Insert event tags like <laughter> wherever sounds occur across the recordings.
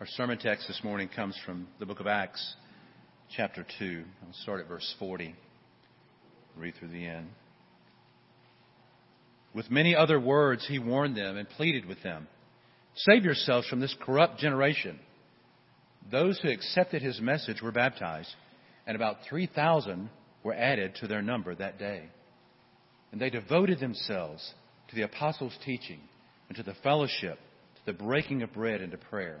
Our sermon text this morning comes from the book of Acts, chapter 2. I'll start at verse 40, read through the end. With many other words, he warned them and pleaded with them Save yourselves from this corrupt generation. Those who accepted his message were baptized, and about 3,000 were added to their number that day. And they devoted themselves to the apostles' teaching and to the fellowship, to the breaking of bread and to prayer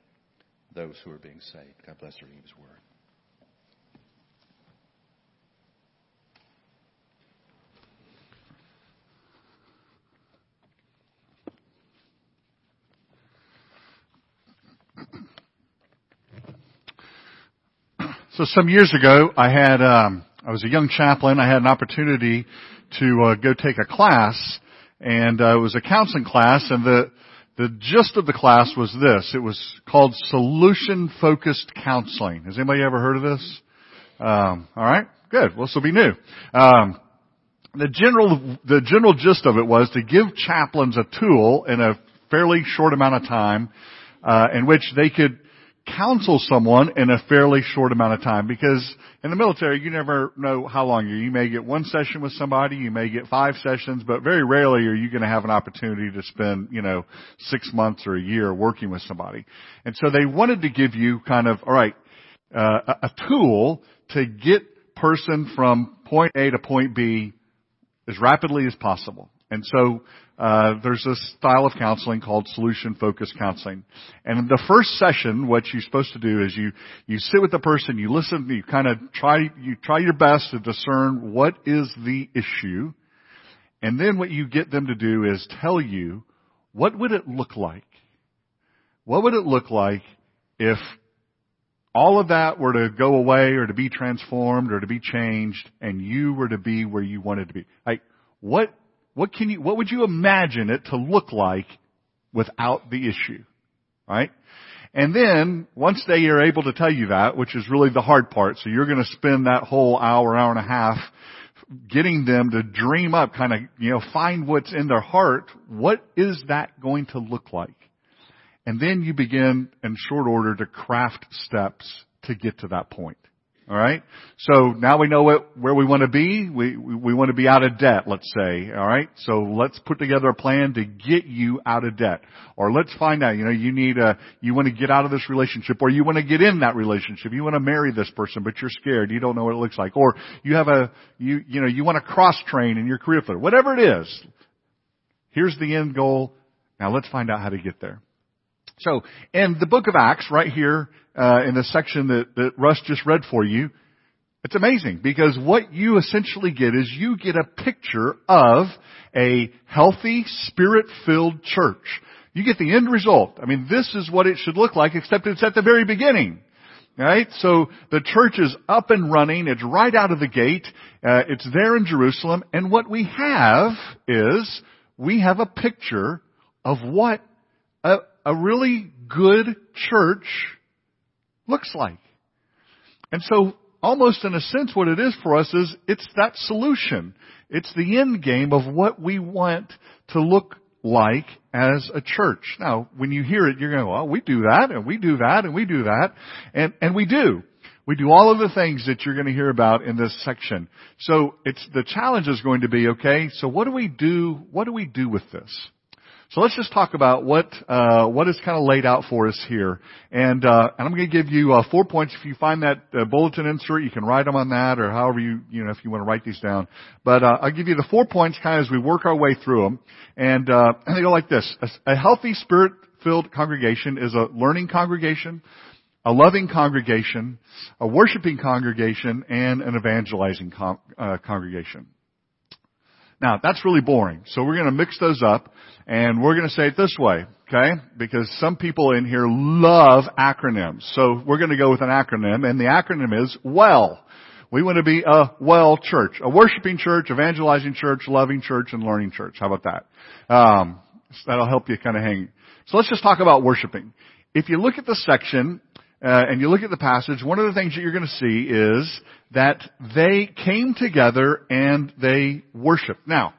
those who are being saved. God bless the reading His Word. <clears throat> So some years ago, I had um, I was a young chaplain. I had an opportunity to uh, go take a class, and uh, it was a counseling class, and the the gist of the class was this. It was called Solution Focused Counseling. Has anybody ever heard of this? Um, all right, good. Well, this will be new. Um, the general the general gist of it was to give chaplains a tool in a fairly short amount of time, uh, in which they could counsel someone in a fairly short amount of time because in the military you never know how long you you may get one session with somebody you may get five sessions but very rarely are you going to have an opportunity to spend you know six months or a year working with somebody. And so they wanted to give you kind of all right uh, a tool to get person from point A to point B as rapidly as possible and so uh, there's this style of counseling called solution focused counseling. And in the first session, what you're supposed to do is you you sit with the person, you listen, you kind of try you try your best to discern what is the issue, and then what you get them to do is tell you what would it look like. What would it look like if all of that were to go away or to be transformed or to be changed and you were to be where you wanted to be? Like, what what can you, what would you imagine it to look like without the issue? Right? And then, once they are able to tell you that, which is really the hard part, so you're gonna spend that whole hour, hour and a half getting them to dream up, kind of, you know, find what's in their heart, what is that going to look like? And then you begin in short order to craft steps to get to that point. All right. So now we know what, where we want to be. We, we, we want to be out of debt, let's say. All right. So let's put together a plan to get you out of debt. Or let's find out, you know, you need a, you want to get out of this relationship or you want to get in that relationship. You want to marry this person, but you're scared. You don't know what it looks like. Or you have a, you, you know, you want to cross train in your career field. Whatever it is. Here's the end goal. Now let's find out how to get there. So, in the book of Acts, right here, uh, in the section that, that Russ just read for you, it's amazing because what you essentially get is you get a picture of a healthy, spirit-filled church. You get the end result. I mean, this is what it should look like, except it's at the very beginning. Right? So the church is up and running. It's right out of the gate. Uh, it's there in Jerusalem. And what we have is we have a picture of what a, a really good church looks like. And so almost in a sense what it is for us is it's that solution. It's the end game of what we want to look like as a church. Now, when you hear it, you're going, well, we do that and we do that and we do that. And, and we do. We do all of the things that you're going to hear about in this section. So it's, the challenge is going to be, okay, so what do we do, what do we do with this? So let's just talk about what uh, what is kind of laid out for us here, and uh, and I'm going to give you uh, four points. If you find that uh, bulletin insert, you can write them on that, or however you you know if you want to write these down. But uh, I'll give you the four points kind of as we work our way through them, and uh, and they go like this: a, a healthy spirit-filled congregation is a learning congregation, a loving congregation, a worshiping congregation, and an evangelizing con- uh, congregation. Now, that's really boring. So we're going to mix those up and we're going to say it this way. Okay? Because some people in here love acronyms. So we're going to go with an acronym and the acronym is WELL. We want to be a well church, a worshiping church, evangelizing church, loving church, and learning church. How about that? Um, that'll help you kind of hang. So let's just talk about worshiping. If you look at the section uh, and you look at the passage, one of the things that you're going to see is that they came together and they worshiped. Now,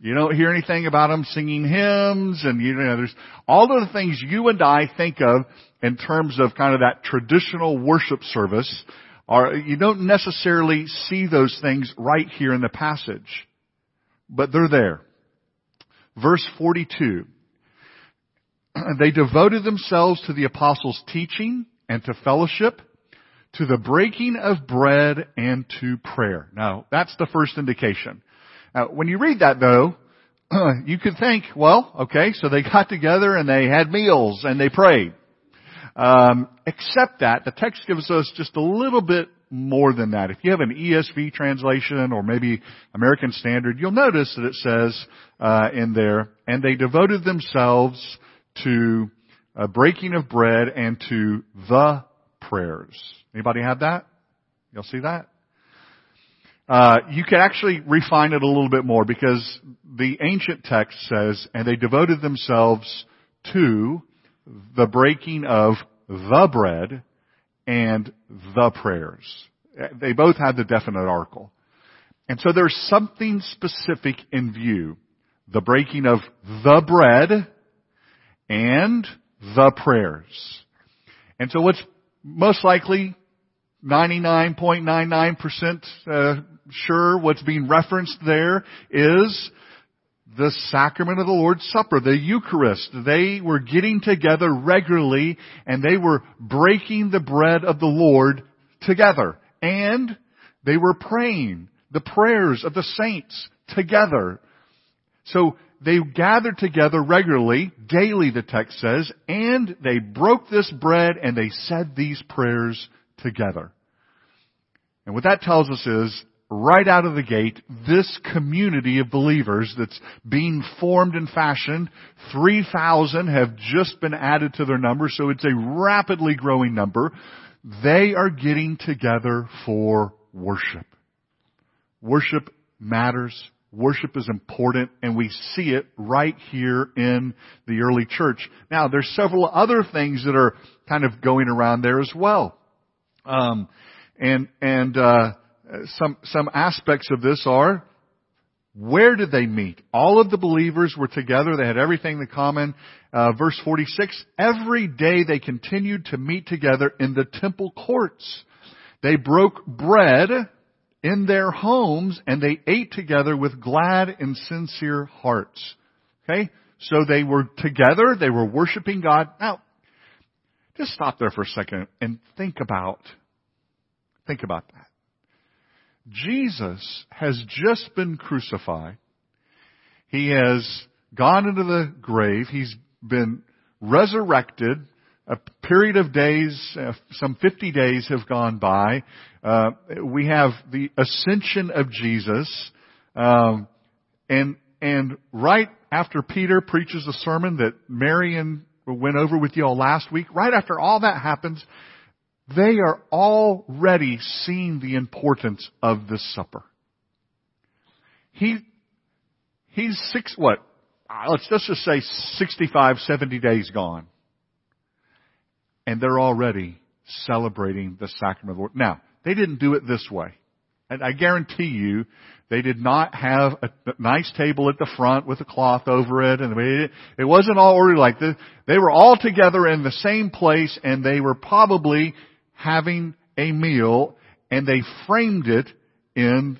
you don't hear anything about them singing hymns and you know, there's all of the things you and I think of in terms of kind of that traditional worship service are, you don't necessarily see those things right here in the passage. But they're there. Verse 42. <clears throat> They devoted themselves to the apostles' teaching and to fellowship, to the breaking of bread and to prayer. Now, that's the first indication. Now, when you read that though, <clears throat> you could think, well, okay, so they got together and they had meals and they prayed. Um, except that the text gives us just a little bit more than that. If you have an ESV translation or maybe American Standard, you'll notice that it says uh, in there, and they devoted themselves to a breaking of bread and to the prayers. Anybody have that? You'll see that? Uh, you can actually refine it a little bit more because the ancient text says, and they devoted themselves to the breaking of the bread and the prayers. They both had the definite article. And so there's something specific in view. The breaking of the bread and the prayers. And so what's most likely 99.99% uh, sure what's being referenced there is the sacrament of the Lord's Supper, the Eucharist. They were getting together regularly and they were breaking the bread of the Lord together. And they were praying the prayers of the saints together. So they gathered together regularly, daily the text says, and they broke this bread and they said these prayers together. And what that tells us is right out of the gate, this community of believers that's being formed and fashioned, 3,000 have just been added to their number, so it's a rapidly growing number. They are getting together for worship. Worship matters. Worship is important and we see it right here in the early church. Now there's several other things that are kind of going around there as well. Um, and, and, uh, some, some aspects of this are, where did they meet? All of the believers were together. They had everything in common. Uh, verse 46, every day they continued to meet together in the temple courts. They broke bread in their homes and they ate together with glad and sincere hearts. Okay? So they were together. They were worshiping God. Now, just stop there for a second and think about, think about that. Jesus has just been crucified. He has gone into the grave. He's been resurrected. Period of days, uh, some 50 days have gone by. Uh, we have the ascension of Jesus. Um, and, and right after Peter preaches the sermon that Marion went over with you all last week, right after all that happens, they are already seeing the importance of this supper. He, he's six, what? Uh, let's, let's just say 65, 70 days gone. And they're already celebrating the sacrament of the Lord. Now, they didn't do it this way. And I guarantee you, they did not have a nice table at the front with a cloth over it, and it wasn't all ordered like this. They were all together in the same place, and they were probably having a meal and they framed it in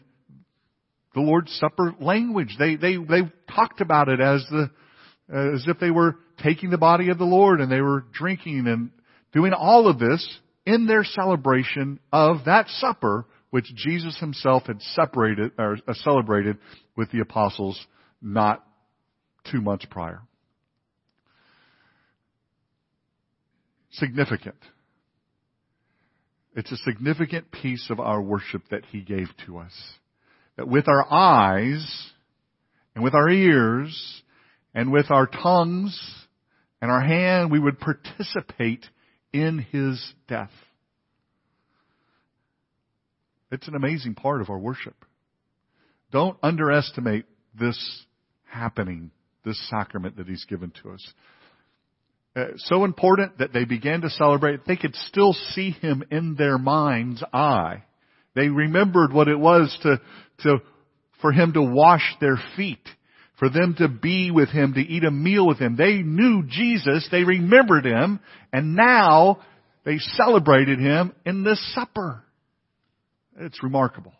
the Lord's Supper language. They, they, they talked about it as the, as if they were taking the body of the Lord and they were drinking and doing all of this in their celebration of that supper which Jesus himself had separated or uh, celebrated with the apostles not two months prior. Significant. It's a significant piece of our worship that He gave to us. That with our eyes, and with our ears, and with our tongues, and our hand, we would participate in his death. It's an amazing part of our worship. Don't underestimate this happening, this sacrament that he's given to us. Uh, so important that they began to celebrate. They could still see him in their mind's eye. They remembered what it was to, to, for him to wash their feet, for them to be with him, to eat a meal with him. They knew Jesus, they remembered him, and now they celebrated him in this supper. It's remarkable.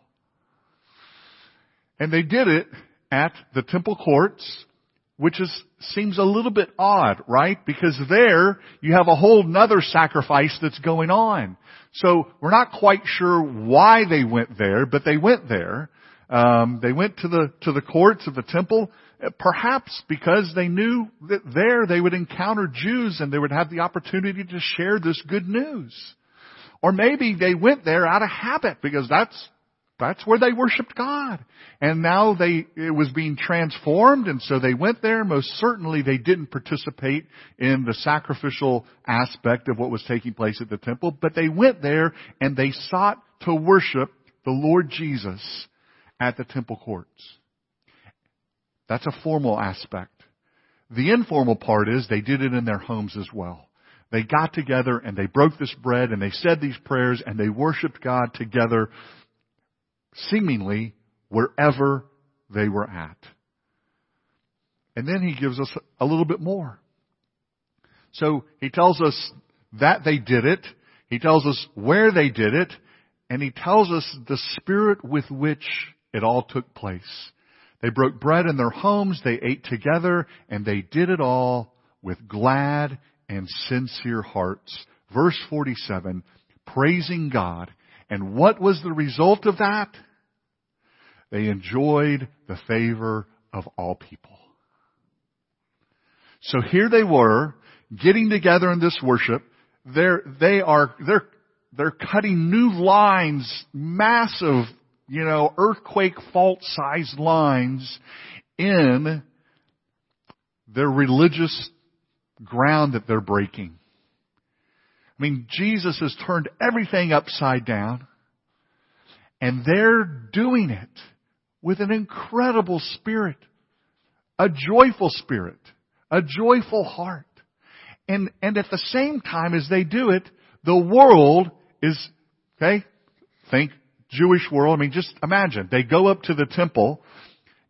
And they did it at the temple courts, which is, seems a little bit odd, right? Because there you have a whole nother sacrifice that's going on. So we're not quite sure why they went there, but they went there. Um, they went to the to the courts of the temple, Uh, perhaps because they knew that there they would encounter Jews and they would have the opportunity to share this good news. Or maybe they went there out of habit because that's that's where they worshiped God. And now they, it was being transformed and so they went there. Most certainly they didn't participate in the sacrificial aspect of what was taking place at the temple, but they went there and they sought to worship the Lord Jesus at the temple courts. That's a formal aspect. The informal part is they did it in their homes as well. They got together and they broke this bread and they said these prayers and they worshiped God together seemingly wherever they were at. And then he gives us a little bit more. So he tells us that they did it. He tells us where they did it. And he tells us the spirit with which it all took place. They broke bread in their homes, they ate together, and they did it all with glad and sincere hearts. Verse 47, praising God. And what was the result of that? They enjoyed the favor of all people. So here they were, getting together in this worship. They're, they are, they're, they're cutting new lines, massive, you know, earthquake fault sized lines in their religious ground that they're breaking. I mean, Jesus has turned everything upside down and they're doing it with an incredible spirit, a joyful spirit, a joyful heart. And, and at the same time as they do it, the world is, okay, think Jewish world. I mean, just imagine. They go up to the temple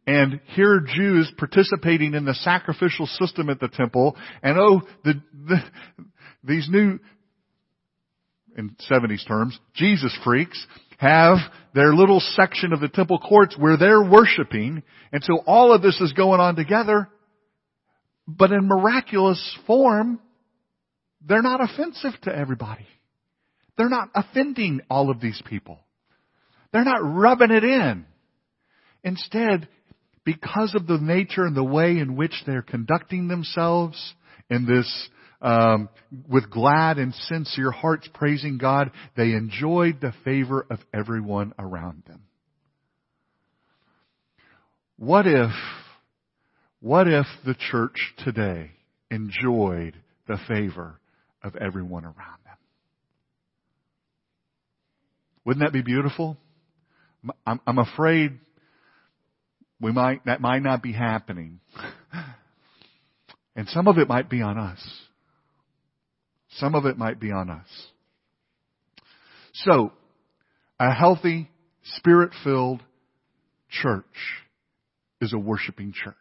and here are Jews participating in the sacrificial system at the temple and oh, the, the these new, in 70s terms, Jesus freaks have their little section of the temple courts where they're worshiping. And so all of this is going on together. But in miraculous form, they're not offensive to everybody. They're not offending all of these people. They're not rubbing it in. Instead, because of the nature and the way in which they're conducting themselves in this um, with glad and sincere hearts praising God, they enjoyed the favor of everyone around them. What if, what if the church today enjoyed the favor of everyone around them? Wouldn't that be beautiful? I'm, I'm afraid we might, that might not be happening. And some of it might be on us. Some of it might be on us. So, a healthy, spirit-filled church is a worshiping church.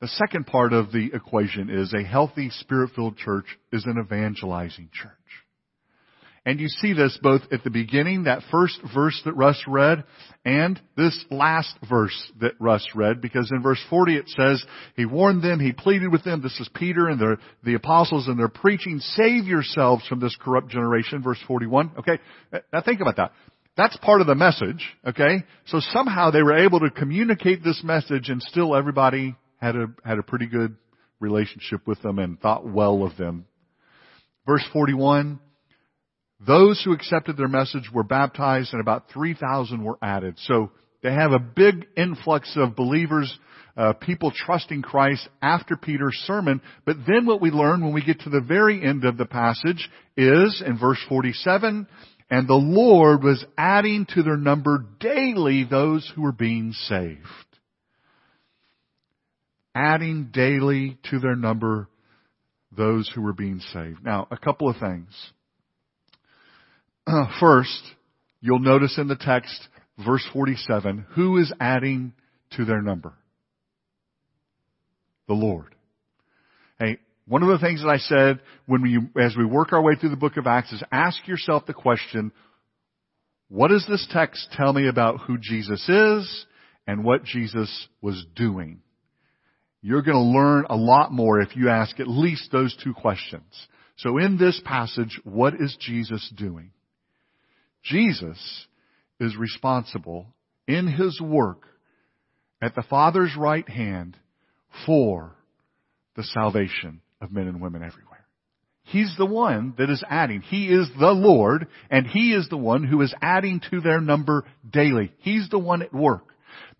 The second part of the equation is a healthy, spirit-filled church is an evangelizing church. And you see this both at the beginning, that first verse that Russ read, and this last verse that Russ read, because in verse 40 it says, He warned them, He pleaded with them, this is Peter and the, the apostles, and they're preaching, save yourselves from this corrupt generation, verse 41. Okay, now think about that. That's part of the message, okay? So somehow they were able to communicate this message and still everybody had a, had a pretty good relationship with them and thought well of them. Verse 41, those who accepted their message were baptized and about 3,000 were added. So they have a big influx of believers, uh, people trusting Christ after Peter's sermon. But then what we learn when we get to the very end of the passage is in verse 47, and the Lord was adding to their number daily those who were being saved. Adding daily to their number those who were being saved. Now, a couple of things. <clears throat> First, you'll notice in the text, verse 47, who is adding to their number? The Lord. Hey, one of the things that I said when we, as we work our way through the book of Acts is ask yourself the question, what does this text tell me about who Jesus is and what Jesus was doing? You're going to learn a lot more if you ask at least those two questions. So in this passage, what is Jesus doing? Jesus is responsible in his work at the Father's right hand for the salvation of men and women everywhere. He's the one that is adding. He is the Lord, and He is the one who is adding to their number daily. He's the one at work.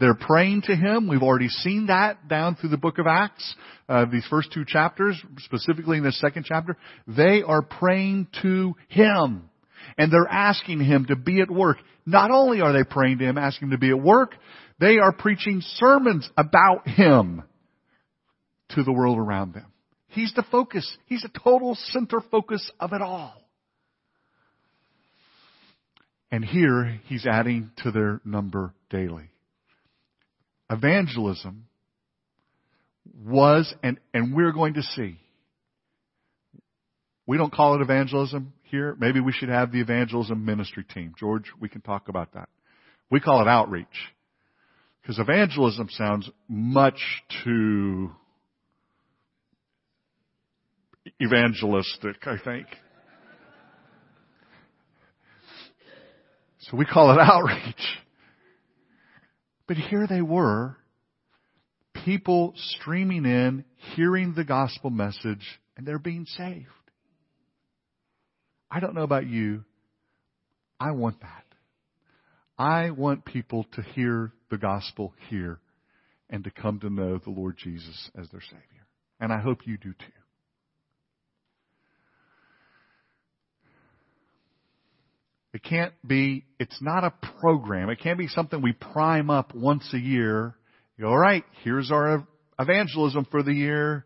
They're praying to Him. We've already seen that down through the book of Acts, uh, these first two chapters, specifically in the second chapter. They are praying to Him. And they're asking Him to be at work. Not only are they praying to Him, asking Him to be at work, they are preaching sermons about Him to the world around them. He's the focus. He's the total center focus of it all. And here he's adding to their number daily. Evangelism was, and, and we're going to see. We don't call it evangelism here. Maybe we should have the evangelism ministry team. George, we can talk about that. We call it outreach. Because evangelism sounds much too evangelistic, I think. So we call it <laughs> outreach. But here they were, people streaming in, hearing the gospel message, and they're being saved. I don't know about you. I want that. I want people to hear the gospel here and to come to know the Lord Jesus as their Savior. And I hope you do too. It can't be, it's not a program. It can't be something we prime up once a year. All right, here's our evangelism for the year.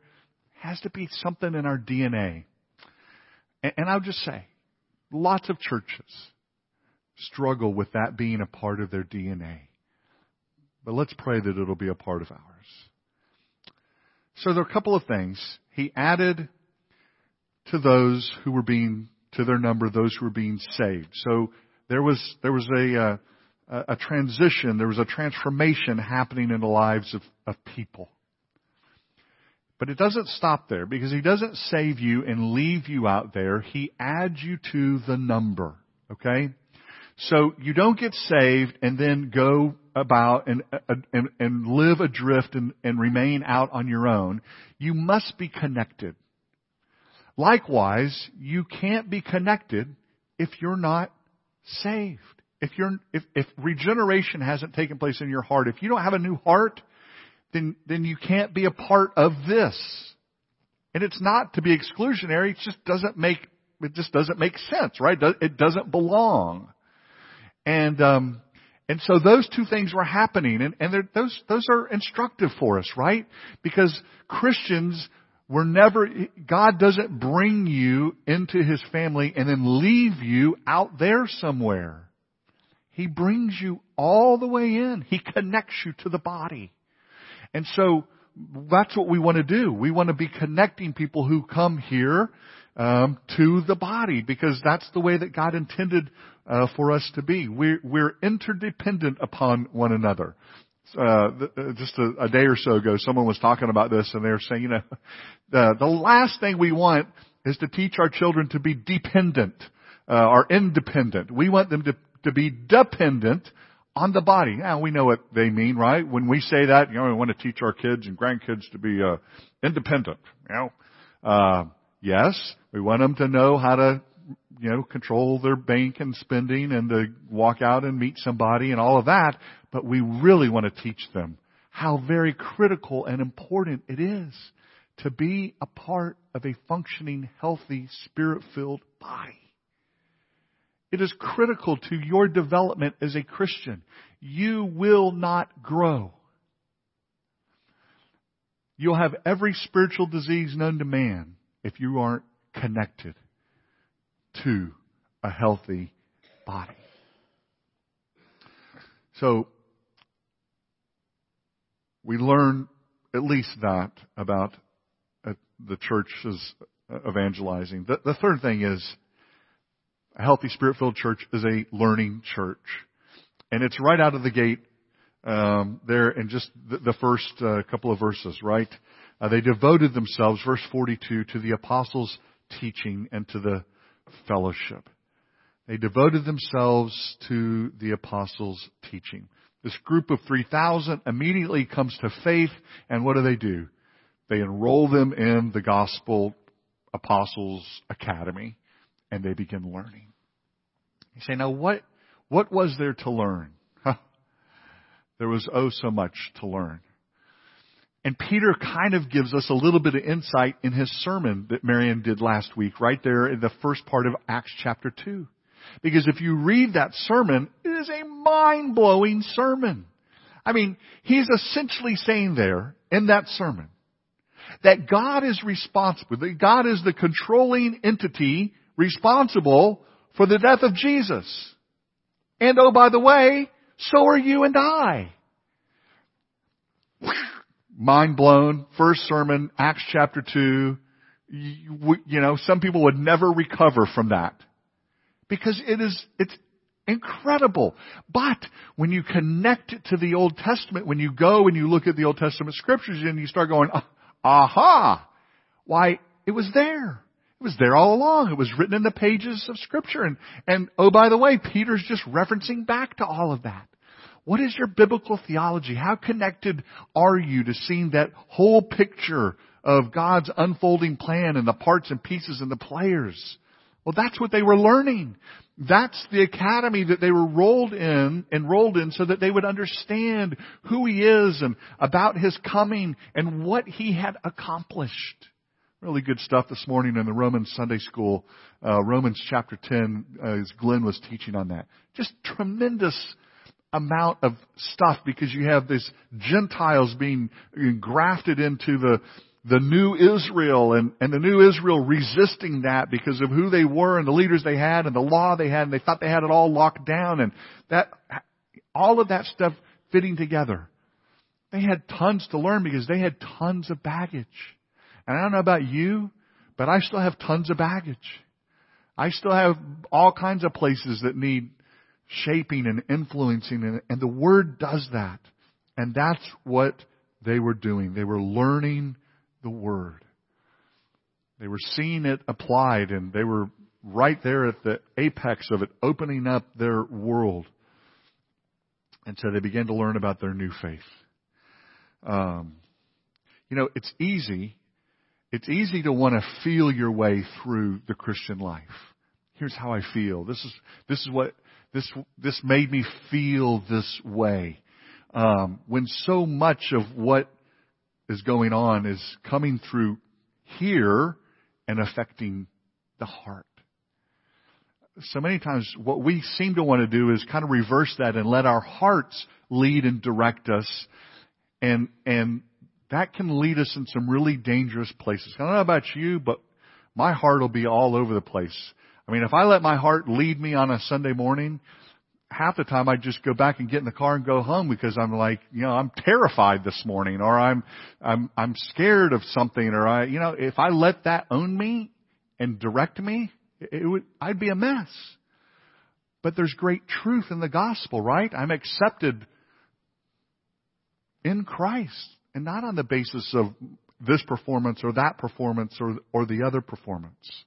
It has to be something in our DNA. And I'll just say, lots of churches struggle with that being a part of their DNA. But let's pray that it'll be a part of ours. So there are a couple of things. He added to those who were being to their number those who were being saved. So there was there was a uh, a transition, there was a transformation happening in the lives of, of people. But it doesn't stop there because he doesn't save you and leave you out there. He adds you to the number. Okay? So you don't get saved and then go about and, uh, and, and live adrift and, and remain out on your own. You must be connected. Likewise, you can't be connected if you're not saved. If you're, if, if regeneration hasn't taken place in your heart, if you don't have a new heart, then, then you can't be a part of this. And it's not to be exclusionary, it just doesn't make, it just doesn't make sense, right? It doesn't belong. And, um, and so those two things were happening, and, and those, those are instructive for us, right? Because Christians we're never, God doesn't bring you into His family and then leave you out there somewhere. He brings you all the way in. He connects you to the body. And so, that's what we want to do. We want to be connecting people who come here um, to the body because that's the way that God intended uh, for us to be. We're, we're interdependent upon one another uh, uh, just a, a, day or so ago, someone was talking about this, and they were saying, you know, <laughs> the the last thing we want is to teach our children to be dependent uh, or independent. We want them to to be dependent on the body. Now we know what they mean, right? When we say that, you know, we want to teach our kids and grandkids to be uh, independent. You know, uh, yes, we want them to know how to you know, control their bank and spending and to walk out and meet somebody and all of that. but we really want to teach them how very critical and important it is to be a part of a functioning, healthy, spirit-filled body. It is critical to your development as a Christian. You will not grow. You'll have every spiritual disease known to man if you aren't connected to a healthy body. So, we learn at least that about uh, the church's evangelizing. The, the third thing is a healthy spirit-filled church is a learning church. And it's right out of the gate um, there in just the, the first uh, couple of verses, right? Uh, they devoted themselves, verse 42, to the apostles' teaching and to the fellowship. They devoted themselves to the apostles' teaching. This group of 3,000 immediately comes to faith, and what do they do? They enroll them in the Gospel Apostles Academy, and they begin learning. You say, now what, what was there to learn? There was oh so much to learn. And Peter kind of gives us a little bit of insight in his sermon that Marion did last week, right there in the first part of Acts chapter 2. Because if you read that sermon, it is a mind-blowing sermon. I mean, he's essentially saying there in that sermon that God is responsible, that God is the controlling entity responsible for the death of Jesus. And oh, by the way, so are you and I. <sighs> Mind blown. First sermon, Acts chapter 2. You, know, some people would never recover from that because it is, it's incredible. But when you connect it to the Old Testament, when you go and you look at the Old Testament scriptures and you start going, ah, aha, why, it was there. It was there all along. It was written in the pages of scripture. And, and oh, by the way, Peter's just referencing back to all of that. What is your biblical theology? How connected are you to seeing that whole picture of God's unfolding plan and the parts and pieces and the players? Well, that's what they were learning. That's the academy that they were rolled in, enrolled in so that they would understand who He is and about His coming and what He had accomplished. Really good stuff this morning in the Romans Sunday School, uh, Romans chapter 10, uh, as Glenn was teaching on that. Just tremendous amount of stuff because you have these Gentiles being grafted into the, the new Israel and, and the new Israel resisting that because of who they were and the leaders they had and the law they had and they thought they had it all locked down and that, all of that stuff fitting together. They had tons to learn because they had tons of baggage. And I don't know about you, but I still have tons of baggage. I still have all kinds of places that need shaping and influencing and, the Word does that. And that's what they were doing. They were learning the Word. They were seeing it applied and they were right there at the apex of it, opening up their world. And so they began to learn about their new faith. Um, you know, it's easy. It's easy to want to feel your way through the Christian life. Here's how I feel. This is this is what this this made me feel this way. Um, when so much of what is going on is coming through here and affecting the heart. So many times what we seem to want to do is kind of reverse that and let our hearts lead and direct us and, and that can lead us in some really dangerous places. I don't know about you, but my heart will be all over the place. I mean, if I let my heart lead me on a Sunday morning, half the time I just go back and get in the car and go home because I'm like, you know, I'm terrified this morning or I'm, I'm, I'm scared of something or I, you know, if I let that own me and direct me, it would, I'd be a mess. But there's great truth in the gospel, right? I'm accepted in Christ and not on the basis of this performance or that performance or, or the other performance.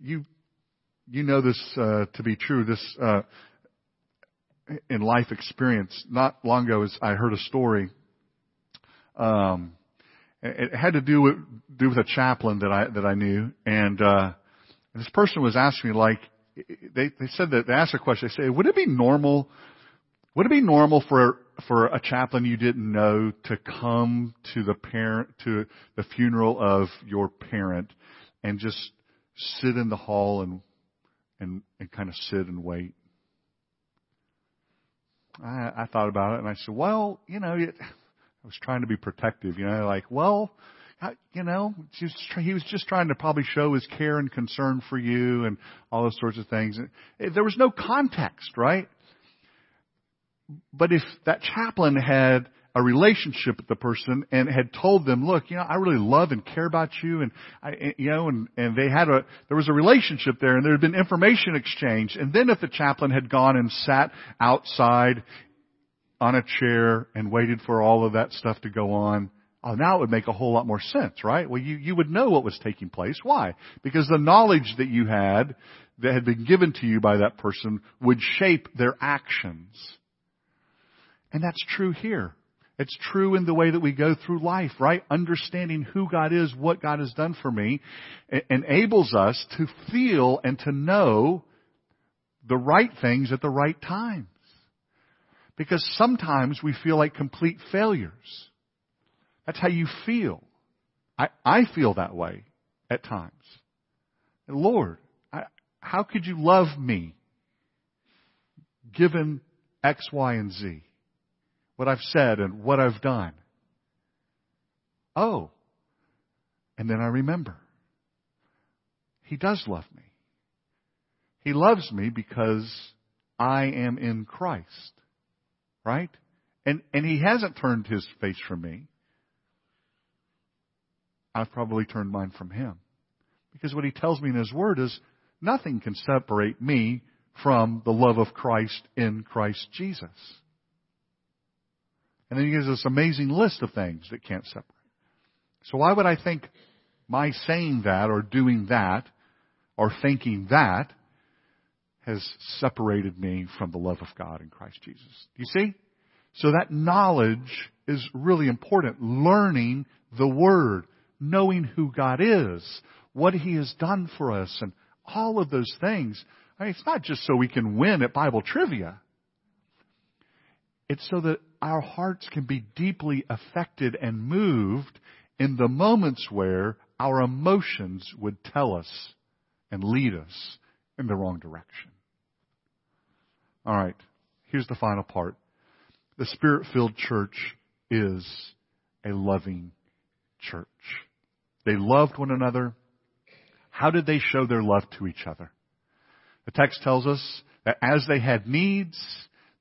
You you know this uh, to be true. This uh, in life experience. Not long ago, as I heard a story. Um, it had to do with do with a chaplain that I that I knew, and uh, this person was asking me like, they, they said that, they asked a question, they say, would it be normal, would it be normal for, for a chaplain you didn't know to come to the parent, to the funeral of your parent and just sit in the hall and, and, and kind of sit and wait? I, I thought about it and I said, well, you know, it, I was trying to be protective, you know, like, well, I, you know, just, he was just trying to probably show his care and concern for you and all those sorts of things. There was no context, right? But if that chaplain had a relationship with the person and had told them, look, you know, I really love and care about you and I, eh, you know, and, and they had a, there was a relationship there and there had been information exchange. And then if the chaplain had gone and sat outside on a chair and waited for all of that stuff to go on, Oh, now it would make a whole lot more sense, right? Well, you, you would know what was taking place. Why? Because the knowledge that you had, that had been given to you by that person, would shape their actions. And that's true here. It's true in the way that we go through life, right? Understanding who God is, what God has done for me, enables us to feel and to know the right things at the right times. Because sometimes we feel like complete failures. That's how you feel. I, I feel that way at times. Lord, I, how could you love me given X, Y, and Z? What I've said and what I've done. Oh. And then I remember. He does love me. He loves me because I am in Christ. Right? And, and he hasn't turned his face from me. I've probably turned mine from him. Because what he tells me in his word is nothing can separate me from the love of Christ in Christ Jesus. And then he gives this amazing list of things that can't separate. So why would I think my saying that or doing that or thinking that has separated me from the love of God in Christ Jesus? Do you see? So that knowledge is really important. Learning the Word knowing who God is, what He has done for us, and all of those things. I mean, it's not just so we can win at Bible trivia. It's so that our hearts can be deeply affected and moved in the moments where our emotions would tell us and lead us in the wrong direction. All right, here's the final part. The Spirit filled church is a loving church. They loved one another. How did they show their love to each other? The text tells us that as they had needs,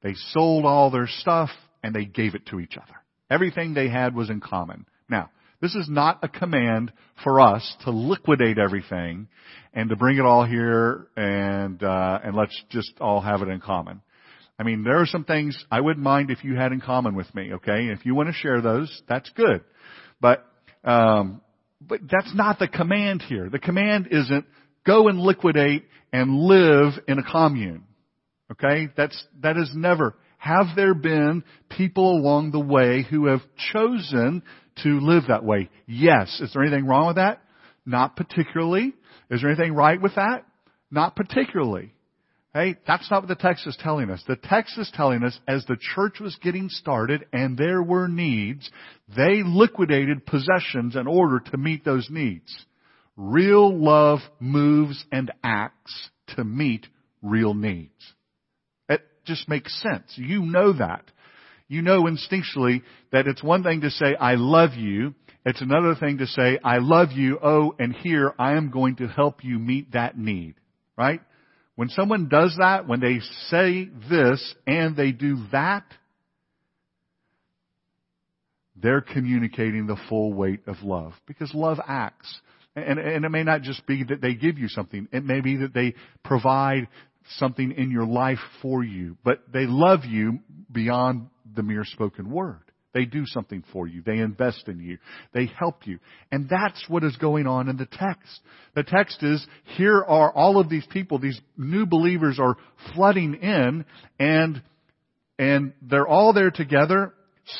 they sold all their stuff and they gave it to each other. Everything they had was in common. Now, this is not a command for us to liquidate everything and to bring it all here and uh, and let's just all have it in common. I mean, there are some things I wouldn't mind if you had in common with me. Okay, if you want to share those, that's good. But um, but that's not the command here. The command isn't go and liquidate and live in a commune. Okay? That's, that is never. Have there been people along the way who have chosen to live that way? Yes. Is there anything wrong with that? Not particularly. Is there anything right with that? Not particularly. Hey, that's not what the text is telling us. The text is telling us as the church was getting started and there were needs, they liquidated possessions in order to meet those needs. Real love moves and acts to meet real needs. Just makes sense. You know that. You know instinctually that it's one thing to say, I love you. It's another thing to say, I love you. Oh, and here I am going to help you meet that need. Right? When someone does that, when they say this and they do that, they're communicating the full weight of love. Because love acts. And, and it may not just be that they give you something. It may be that they provide something in your life for you. But they love you beyond the mere spoken word. They do something for you. They invest in you. They help you. And that's what is going on in the text. The text is, here are all of these people, these new believers are flooding in and, and they're all there together.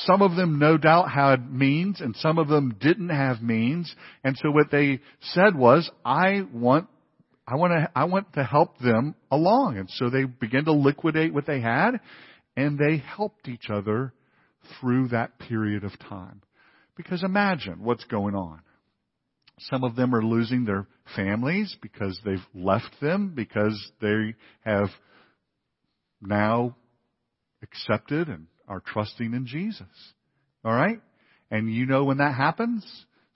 Some of them no doubt had means and some of them didn't have means. And so what they said was, I want I want to, I want to help them along. And so they began to liquidate what they had and they helped each other through that period of time. Because imagine what's going on. Some of them are losing their families because they've left them because they have now accepted and are trusting in Jesus. Alright? And you know when that happens,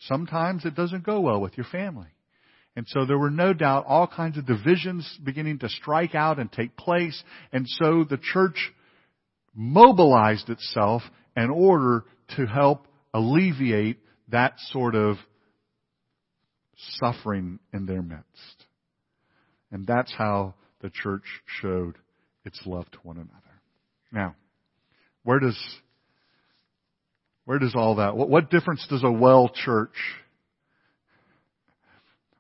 sometimes it doesn't go well with your family. And so there were no doubt all kinds of divisions beginning to strike out and take place. And so the church mobilized itself in order to help alleviate that sort of suffering in their midst. And that's how the church showed its love to one another. Now, where does, where does all that, what, what difference does a well church,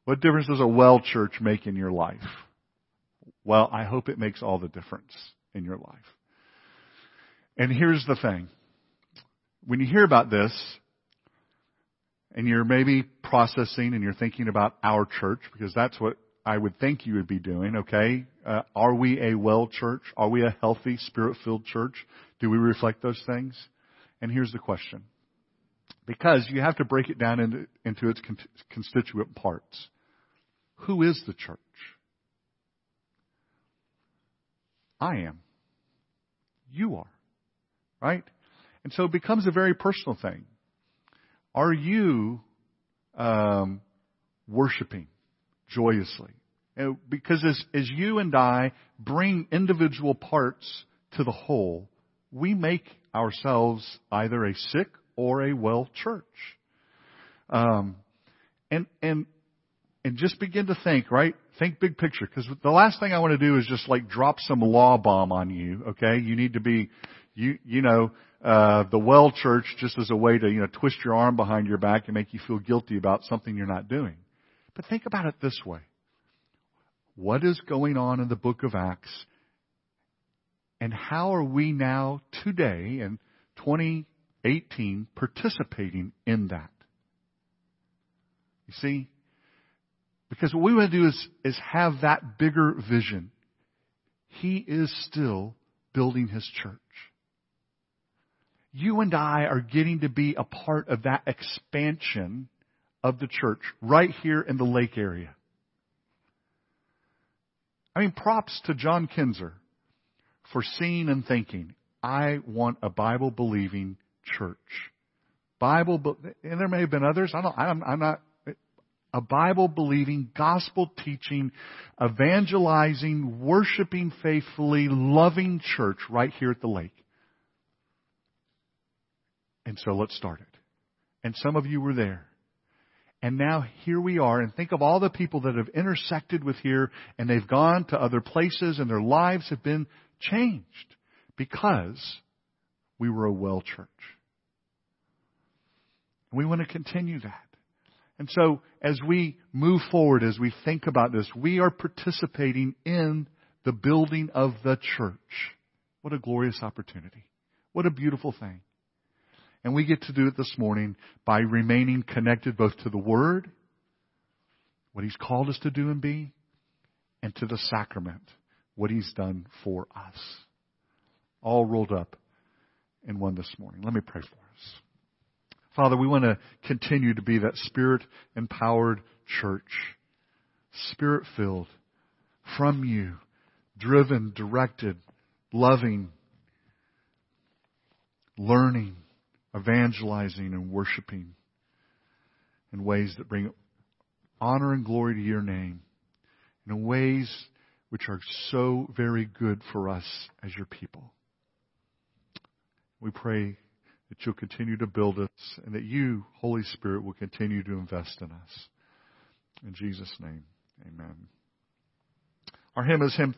what difference does a well church make in your life? Well, I hope it makes all the difference in your life. And here's the thing. When you hear about this, and you're maybe processing and you're thinking about our church, because that's what I would think you would be doing, okay? Uh, are we a well church? Are we a healthy, spirit-filled church? Do we reflect those things? And here's the question. Because you have to break it down into, into its con- constituent parts. Who is the church? I am. You are. Right? And so it becomes a very personal thing. Are you um, worshiping joyously? Because as, as you and I bring individual parts to the whole, we make ourselves either a sick or a well church. Um, and and and just begin to think, right? Think big picture, because the last thing I want to do is just like drop some law bomb on you. Okay, you need to be, you you know, uh, the well church just as a way to, you know, twist your arm behind your back and make you feel guilty about something you're not doing. But think about it this way. What is going on in the book of Acts? And how are we now, today, in 2018, participating in that? You see? Because what we want to do is, is have that bigger vision. He is still building his church you and I are getting to be a part of that expansion of the church right here in the lake area. I mean, props to John Kinzer for seeing and thinking, I want a Bible believing church. Bible, and there may have been others. I don't, I'm, I'm not, a Bible believing, gospel teaching, evangelizing, worshiping faithfully, loving church right here at the lake. And so let's start it. And some of you were there. And now here we are, and think of all the people that have intersected with here, and they've gone to other places, and their lives have been changed because we were a well church. And we want to continue that. And so, as we move forward, as we think about this, we are participating in the building of the church. What a glorious opportunity. What a beautiful thing. And we get to do it this morning by remaining connected both to the Word, what He's called us to do and be, and to the sacrament, what He's done for us. All rolled up in one this morning. Let me pray for us. Father, we want to continue to be that spirit empowered church, spirit filled, from you, driven, directed, loving, learning, evangelizing and worshiping in ways that bring honor and glory to your name, in ways which are so very good for us as your people. We pray that you'll continue to build us and that you, Holy Spirit, will continue to invest in us. In Jesus' name, amen. Our hymn is hymn